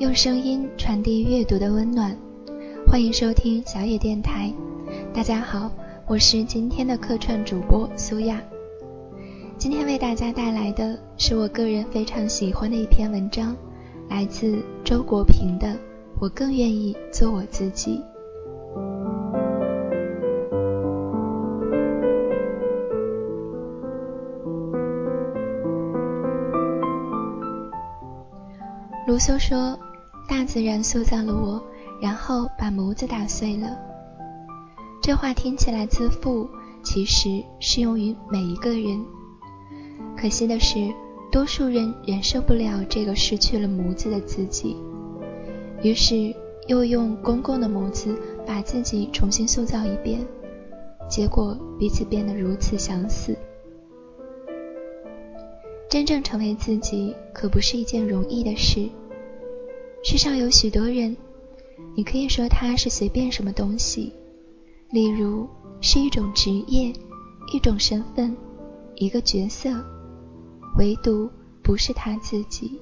用声音传递阅读的温暖。欢迎收听小野电台。大家好，我是今天的客串主播苏亚。今天为大家带来的是我个人非常喜欢的一篇文章，来自周国平的《我更愿意做我自己》。卢梭说：“大自然塑造了我，然后把模子打碎了。”这话听起来自负，其实适用于每一个人。可惜的是，多数人忍受不了这个失去了模子的自己，于是又用公共的模子把自己重新塑造一遍，结果彼此变得如此相似。真正成为自己，可不是一件容易的事。世上有许多人，你可以说他是随便什么东西，例如是一种职业、一种身份、一个角色，唯独不是他自己。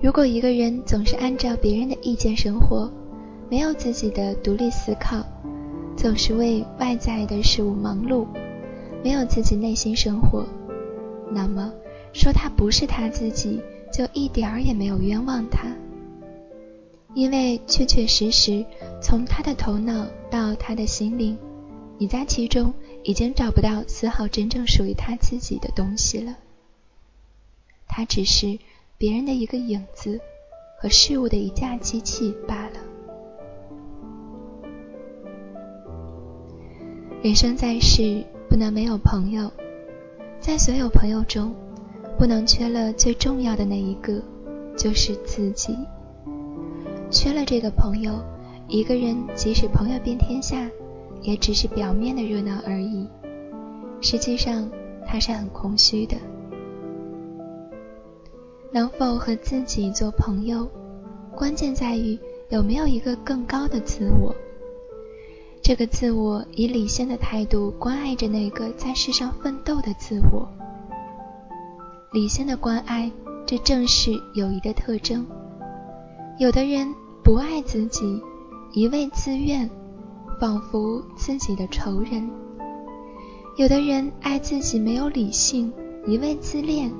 如果一个人总是按照别人的意见生活，没有自己的独立思考，总是为外在的事物忙碌，没有自己内心生活，那么说他不是他自己。就一点儿也没有冤枉他，因为确确实实，从他的头脑到他的心灵，你在其中已经找不到丝毫真正属于他自己的东西了。他只是别人的一个影子和事物的一架机器罢了。人生在世，不能没有朋友，在所有朋友中。不能缺了最重要的那一个，就是自己。缺了这个朋友，一个人即使朋友遍天下，也只是表面的热闹而已。实际上，他是很空虚的。能否和自己做朋友，关键在于有没有一个更高的自我。这个自我以理性的态度关爱着那个在世上奋斗的自我。理性的关爱，这正是友谊的特征。有的人不爱自己，一味自怨，仿佛自己的仇人；有的人爱自己没有理性，一味自恋，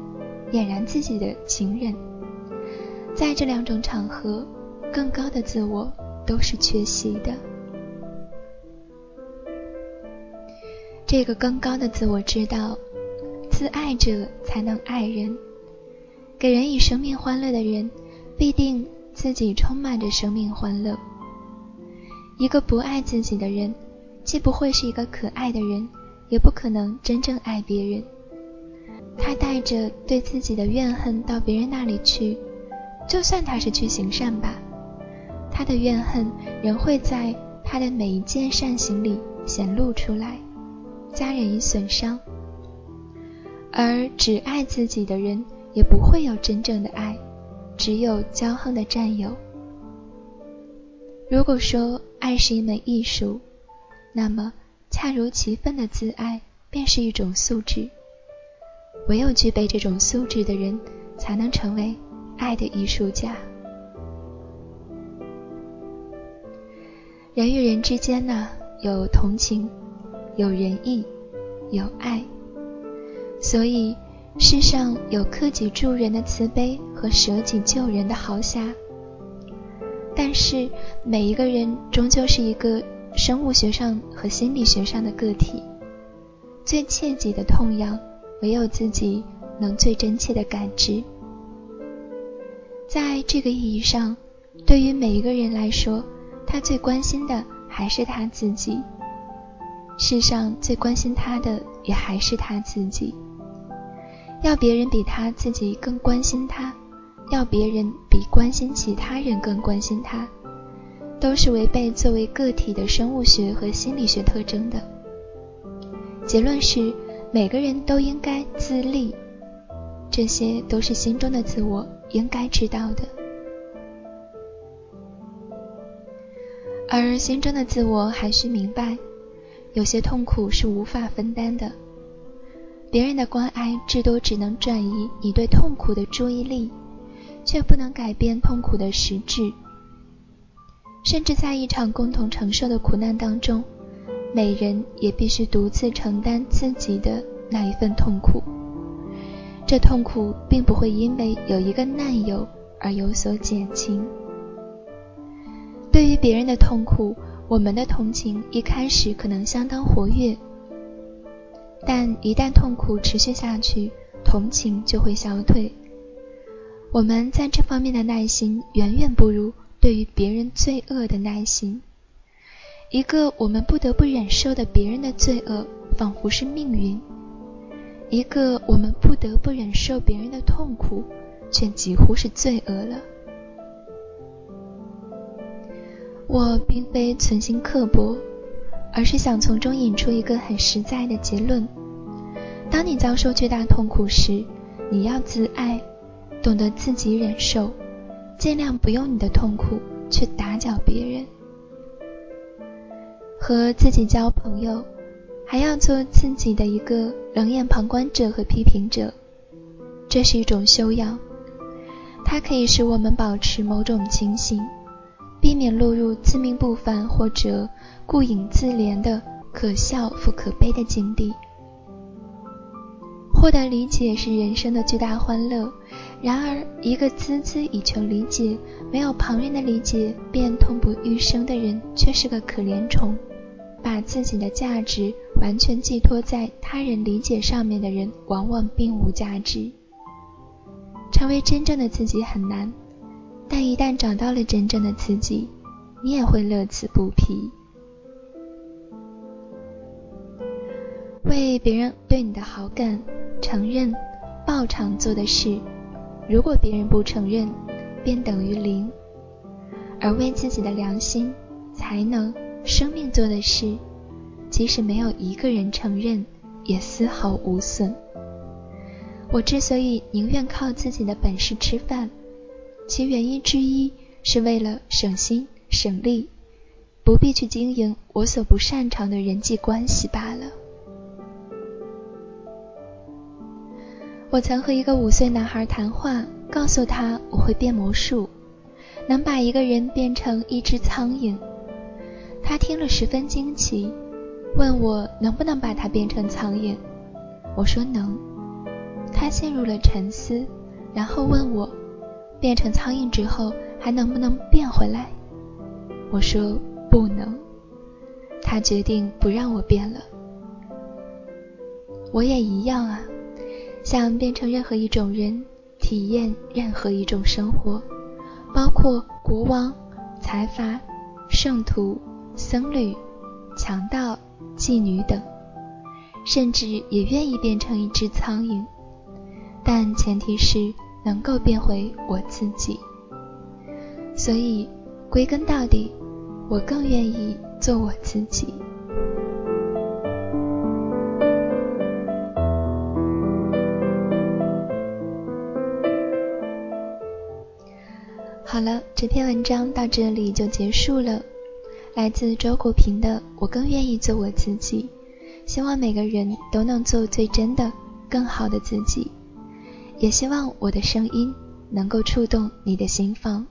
俨然自己的情人。在这两种场合，更高的自我都是缺席的。这个更高的自我知道。自爱者才能爱人，给人以生命欢乐的人，必定自己充满着生命欢乐。一个不爱自己的人，既不会是一个可爱的人，也不可能真正爱别人。他带着对自己的怨恨到别人那里去，就算他是去行善吧，他的怨恨仍会在他的每一件善行里显露出来，加人以损伤。而只爱自己的人，也不会有真正的爱，只有骄横的占有。如果说爱是一门艺术，那么恰如其分的自爱便是一种素质。唯有具备这种素质的人，才能成为爱的艺术家。人与人之间呢，有同情，有仁义，有爱。所以，世上有克己助人的慈悲和舍己救人的豪侠。但是，每一个人终究是一个生物学上和心理学上的个体，最切己的痛痒，唯有自己能最真切的感知。在这个意义上，对于每一个人来说，他最关心的还是他自己。世上最关心他的，也还是他自己。要别人比他自己更关心他，要别人比关心其他人更关心他，都是违背作为个体的生物学和心理学特征的。结论是，每个人都应该自立，这些都是心中的自我应该知道的。而心中的自我还需明白，有些痛苦是无法分担的。别人的关爱至多只能转移你对痛苦的注意力，却不能改变痛苦的实质。甚至在一场共同承受的苦难当中，每人也必须独自承担自己的那一份痛苦。这痛苦并不会因为有一个难友而有所减轻。对于别人的痛苦，我们的同情一开始可能相当活跃，但一旦痛苦持续下去，同情就会消退。我们在这方面的耐心远远不如对于别人罪恶的耐心。一个我们不得不忍受的别人的罪恶，仿佛是命运。一个我们不得不忍受别人的痛苦，却几乎是罪恶了。我并非存心刻薄，而是想从中引出一个很实在的结论：当你遭受巨大痛苦时，你要自爱，懂得自己忍受，尽量不用你的痛苦去打搅别人。和自己交朋友。还要做自己的一个冷眼旁观者和批评者，这是一种修养，它可以使我们保持某种清醒，免落入自命不凡或者顾影自怜的可笑或可悲的境地。获得理解是人生的巨大欢乐，然而一个孜孜以求理解、没有旁人的理解便痛不欲生的人，却是个可怜虫。把自己的价值完全寄托在他人理解上面的人，往往并无价值。成为真正的自己很难，但一旦找到了真正的自己，你也会乐此不疲。为别人对你的好感承认、报偿做的事，如果别人不承认，便等于零；而为自己的良心、才能。生命做的事，即使没有一个人承认，也丝毫无损。我之所以宁愿靠自己的本事吃饭，其原因之一是为了省心省力，不必去经营我所不擅长的人际关系罢了。我曾和一个五岁男孩谈话，告诉他我会变魔术，能把一个人变成一只苍蝇。他听了十分惊奇，问我能不能把它变成苍蝇。我说能。他陷入了沉思，然后问我，变成苍蝇之后还能不能变回来？我说不能。他决定不让我变了。我也一样啊，想变成任何一种人，体验任何一种生活，包括国王、财阀、圣徒。僧侣、强盗、妓女等，甚至也愿意变成一只苍蝇，但前提是能够变回我自己。所以，归根到底，我更愿意做我自己。好了，这篇文章到这里就结束了。来自周国平的《我更愿意做我自己》，希望每个人都能做最真的、更好的自己。也希望我的声音能够触动你的心房。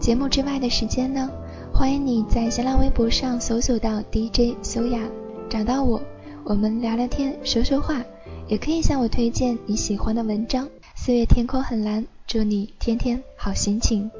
节目之外的时间呢，欢迎你在新浪微博上搜索到 DJ 苏雅，找到我，我们聊聊天，说说话。也可以向我推荐你喜欢的文章。四月天空很蓝，祝你天天好心情。